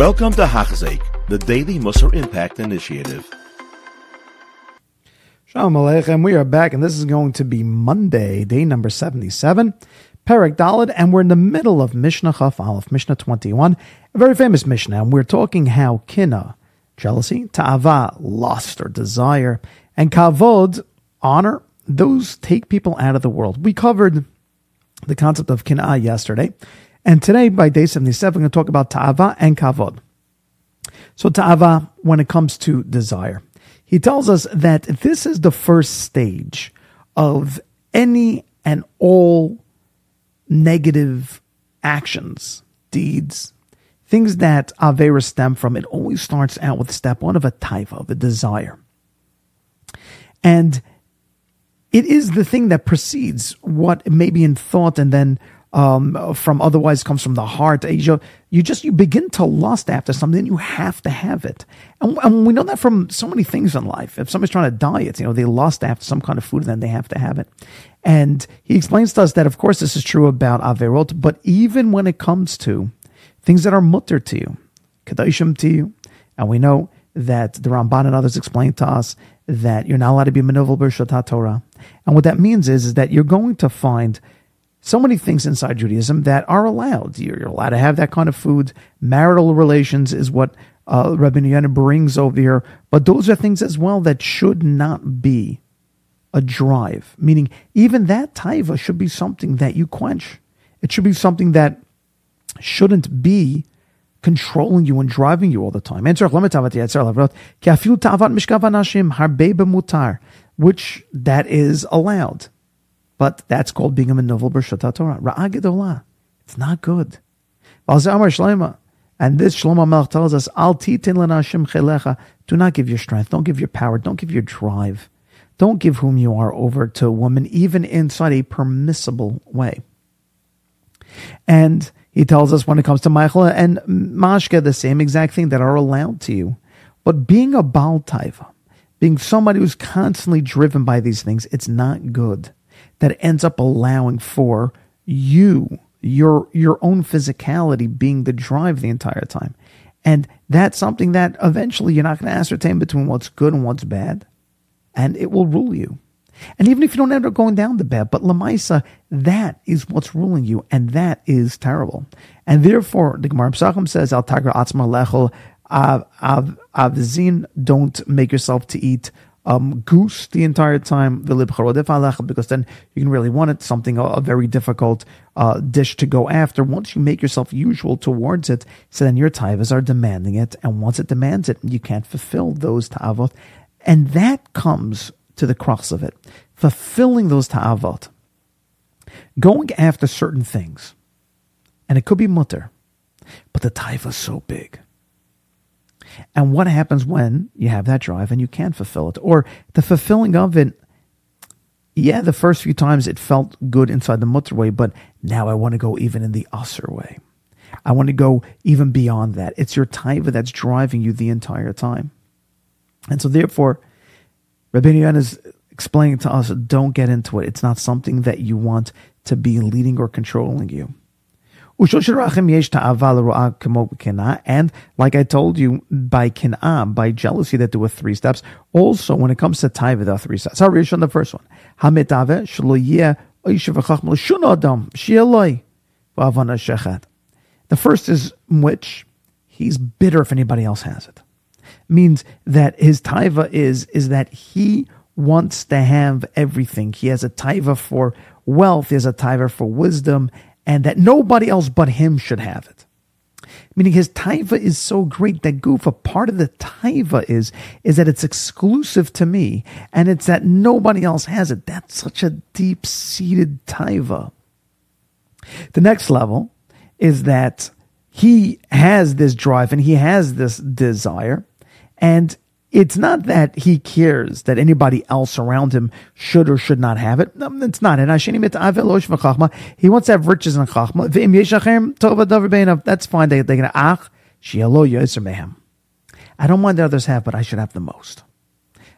Welcome to Hachzeik, the Daily Musar Impact Initiative. Shalom Aleichem. We are back, and this is going to be Monday, day number 77, Perek Daled, and we're in the middle of Mishnah Chaf Aleph, Mishnah 21, a very famous Mishnah, and we're talking how Kina, jealousy, Ta'ava, lust or desire, and Kavod, honor, those take people out of the world. We covered the concept of Kina yesterday, and today, by day 77, we're going to talk about Ta'ava and Kavod. So, Ta'ava, when it comes to desire. He tells us that this is the first stage of any and all negative actions, deeds, things that Avera stem from. It always starts out with step one of a taiva, of a desire. And it is the thing that precedes what may be in thought and then um, from otherwise comes from the heart. You, you just you begin to lust after something, you have to have it, and, and, we know that from so many things in life. If somebody's trying to diet, you know they lust after some kind of food, then they have to have it. And he explains to us that, of course, this is true about averot, but even when it comes to things that are mutar to you, kadashim to you, and we know that the Ramban and others explain to us that you're not allowed to be manovel b'rshat Torah, and what that means is, is that you're going to find so many things inside Judaism that are allowed. You're, allowed to have that kind of food. Marital relations is what uh, Rabbi Yonah brings over here. But those are things as well that should not be a drive. Meaning, even that taiva should be something that you quench. It should be something that shouldn't be controlling you and driving you all the time. Which that is allowed. But that's called being a menovel b'shata Torah. Ra'ah It's not good. And this Shlomo Melech tells us, Al chelecha. Do not give your strength. Don't give your power. Don't give your drive. Don't give whom you are over to a woman, even inside a permissible way. And he tells us when it comes to Michael and Mashka, the same exact thing that are allowed to you. But being a Baal Taiva, being somebody who's constantly driven by these things, it's not good that ends up allowing for you, your your own physicality being the drive the entire time. And that's something that eventually you're not going to ascertain between what's good and what's bad. And it will rule you. And even if you don't end up going down the bad, but Lamaisa, that is what's ruling you, and that is terrible. And therefore, the Gemara Pesachim says, Al Tagra Atzma Lechel Avzin, don't make yourself to eat um, goose the entire time, because then you can really want it, something, a, a very difficult uh, dish to go after. Once you make yourself usual towards it, so then your taivas are demanding it, and once it demands it, you can't fulfill those ta'avot. And that comes to the cross of it. Fulfilling those ta'avot. Going after certain things. And it could be mutar, but the taiva is so big and what happens when you have that drive and you can't fulfill it? Or the fulfilling of it, yeah, the first few times it felt good inside the mutar way, but now I want to go even in the assur way. I want to go even beyond that. It's your taiva that's driving you the entire time. And so therefore, Rabbi Yan is explaining to us, don't get into it. It's not something that you want to be leading or controlling you. And like I told you, by kin'ah, by jealousy, that there were three steps. Also, when it comes to taiva, there are three steps. Read on the first one. The first is which he's bitter if anybody else has it. Means that his taiva is is that he wants to have everything. He has a taiva for wealth. He has a taiva for wisdom, and that nobody else but him should have it. Meaning his taiva is so great that goofa, part of the taiva is, is that it's exclusive to me and it's that nobody else has it. That's such a deep seated taiva. The next level is that he has this drive and he has this desire and it's not that he cares that anybody else around him should or should not have it. It's not. He wants to have riches and chachma. That's fine. They, they're going to ach I don't mind that others have, but I should have the most.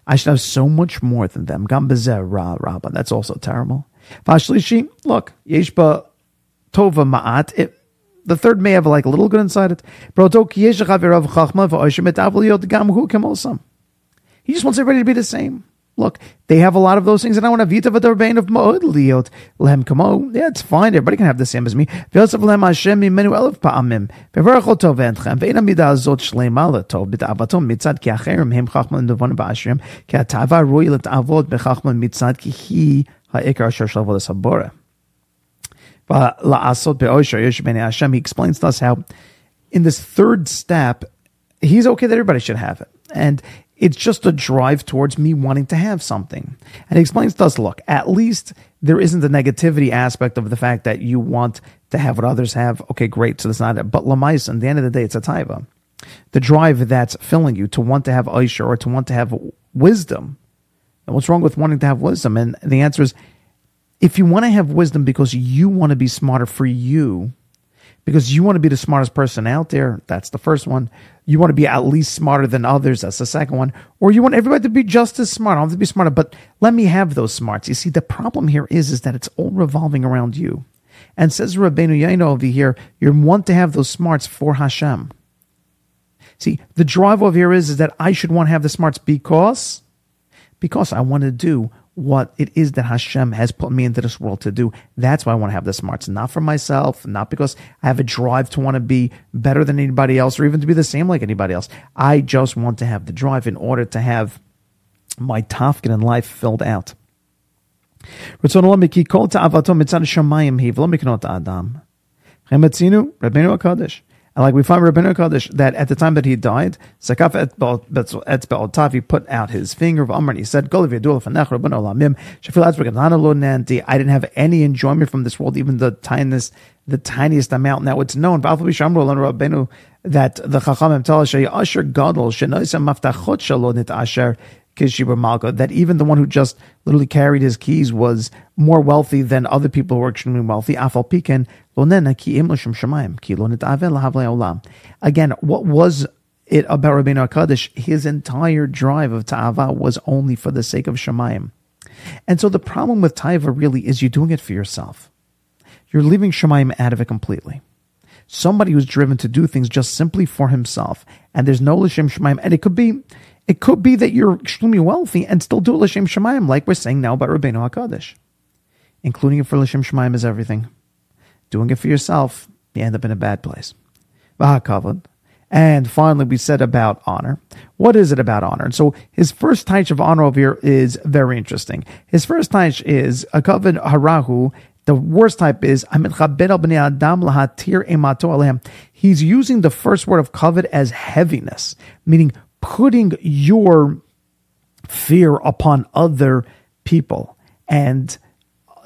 I should have so much more than them. That's also terrible. Vashlishi. Look, yeshba tova ma'at. The third may have like a little good inside it. He just wants everybody to be the same. Look, they have a lot of those things, and I want to vita v'darbein of ma'od liot lehem kamo. Yeah, it's fine. Everybody can have the same as me. V'yosef lehem Hashem mimenu elef pa'amim. V'varach otov v'entchem. V'ein amida azot shlema letov b'ta'avatom mitzad ki acherim hem chachman devon ba'ashirim ki ha'tava roi let'avod b'chachman mitzad ki hi ha'ikar asher shalvod sabora. Hashem. He explains to us how in this third step, he's okay that everybody should have it. And it's just a drive towards me wanting to have something. And he explains to us look, at least there isn't a negativity aspect of the fact that you want to have what others have. Okay, great. So that's not it. But Lamais, at the end of the day, it's a taiva. The drive that's filling you to want to have Aisha or to want to have wisdom. And what's wrong with wanting to have wisdom? And the answer is if you want to have wisdom because you want to be smarter for you, because you want to be the smartest person out there. That's the first one. You want to be at least smarter than others. That's the second one. Or you want everybody to be just as smart. I don't want to be smarter, but let me have those smarts. You see, the problem here is, is that it's all revolving around you. And says Rabbeinu Yonah over here, you want to have those smarts for Hashem. See, the drive over here is, is that I should want to have the smarts because, because I want to do what it is that Hashem has put me into this world to do. That's why I want to have the smarts, not for myself, not because I have a drive to want to be better than anybody else or even to be the same like anybody else. I just want to have the drive in order to have my tafkid in life filled out. And like we find Rabbeinu Kaddish that at the time that he died, Sakaf et he put out his finger of Amr and he said, I didn't have any enjoyment from this world, even the tiniest, the tiniest amount. Now it's known, that the Chachamim tell us, Asher Asher, Kishiba Malka, that even the one who just literally carried his keys was more wealthy than other people who were extremely wealthy. Afal Piken, Again, what was it about Rabbeinu HaKadosh? His entire drive of Ta'ava was only for the sake of Shemayim. And so the problem with Taiva really is you're doing it for yourself. You're leaving Shemayim out of it completely. Somebody who's driven to do things just simply for himself, and there's no L'Shem Shemayim, and it could be it could be that you're extremely wealthy and still do L'Shem Shemayim, like we're saying now about Rabbeinu HaKadosh. Including it for L'Shem Shemayim is everything doing it for yourself, you end up in a bad place. And finally, we said about honor. What is it about honor? And so his first type of honor over here is very interesting. His first type is a covet harahu. The worst type is. He's using the first word of covet as heaviness, meaning putting your fear upon other people and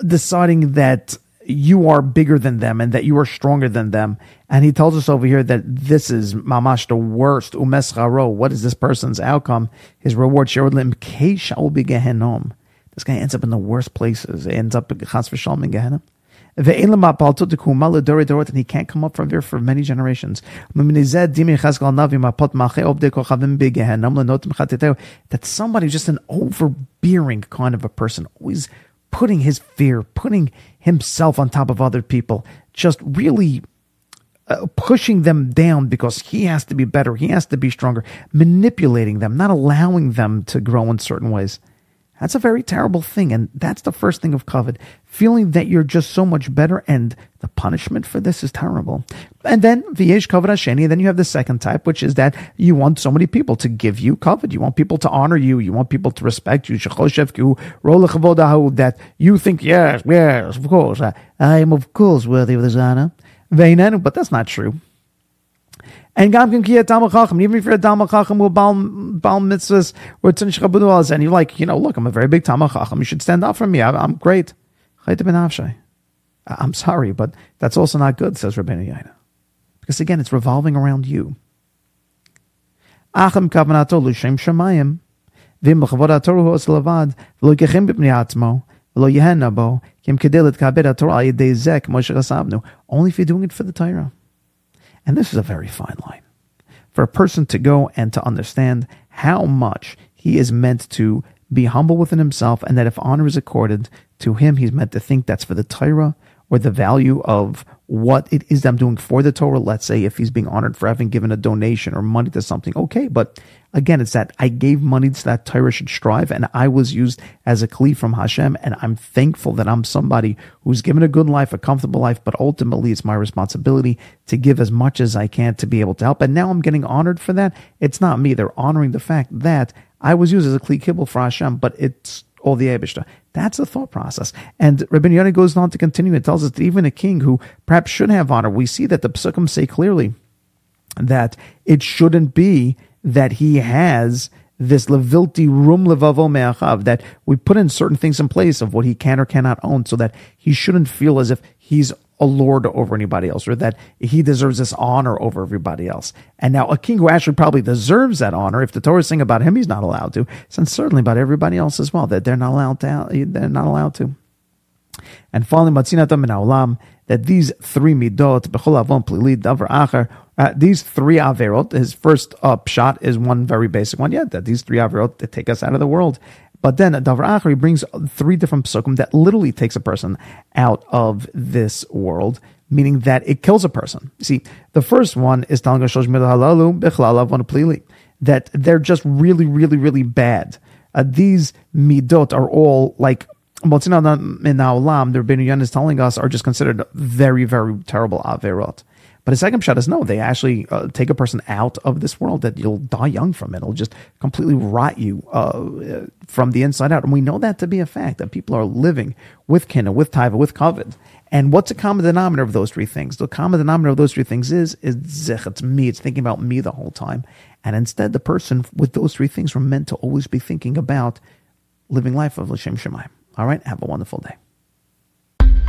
deciding that you are bigger than them and that you are stronger than them. And he tells us over here that this is mamash the worst. Umes charo. What is this person's outcome? His reward him. will be gehenom. This guy ends up in the worst places. Ends up in chas v'shalom in Gehenna. And he can't come up from there for many generations. That somebody, just an overbearing kind of a person, always putting his fear, putting himself on top of other people, just really uh, pushing them down because he has to be better, he has to be stronger, manipulating them, not allowing them to grow in certain ways. That's a very terrible thing. And that's the first thing of kavod. Feeling that you're just so much better and the punishment for this is terrible. And then kavod hasheni. And then you have the second type, which is that you want so many people to give you kavod. You want people to honor you. You want people to respect you. That you think, yes, yes, of course. I am of course worthy of this honor. But that's not true. And Gam Kim Kiyat Talmud Chacham, even if you're a Talmud Chacham with Baal, Baal Mitzvahs or Tzin Shchabunu and you're like, you know, look, I'm a very big Talmud Chacham, you should stand up for me, I, am great. I'm sorry, but that's also not good, says Rabbeinu Yonah. Because again, it's revolving around you. Acham kavanato l'shem shemayim, v'im l'chavodato ruhos levad, v'lo yechim b'pnei atzmo, v'lo yehenna bo, kim kedei l'tkabed Torah yedei zek moshe. Only if you're doing it for the Torah. And this is a very fine line. For a person to go and to understand how much he is meant to be humble within himself, and that if honor is accorded to him, he's meant to think that's for the Torah, or the value of what it is that I'm doing for the Torah. Let's say if he's being honored for having given a donation or money to something, okay. But again, it's that I gave money to that Torah should strive, and I was used as a kli from Hashem, and I'm thankful that I'm somebody who's given a good life, a comfortable life, but ultimately it's my responsibility to give as much as I can to be able to help. And now I'm getting honored for that. It's not me; they're honoring the fact that I was used as a kli kibble for Hashem, but it's all the Abishta. That's the thought process. And Rabbi Yonah goes on to continue. and tells us that even a king who perhaps should have honor, we see that the psukim say clearly that it shouldn't be that he has this levilti rum levavo me'achav, that we put in certain things in place of what he can or cannot own so that he shouldn't feel as if he's a lord over anybody else or that he deserves this honor over everybody else. And now a king who actually probably deserves that honor, if the Torah is saying about him, he's not allowed to, and certainly about everybody else as well, that they're not allowed to, they're not allowed to. And finally, matzinatam in olam, that these three midot, bechol avon plili davar acher, uh, these three averot, his first uh, shot is one very basic one. Yeah, that these three averot that take us out of the world. But then Davar Acher, he brings three different psukim that literally takes a person out of this world, meaning that it kills a person. See, the first one is that they're just really, really, really bad. Uh, these midot are all like Motzina in Olam, the Rabbeinu is telling us, are just considered very, very terrible averot. But the second shot is no, they actually uh, take a person out of this world that you'll die young from it. It'll just completely rot you uh, from the inside out. And we know that to be a fact, that people are living with kina, with taiva, with kavod. And what's a common denominator of those three things? The common denominator of those three things is, is zich. It's me. It's thinking about me the whole time. And instead, the person with those three things were meant to always be thinking about living life of L'Shem Shemaim. All right. Have a wonderful day.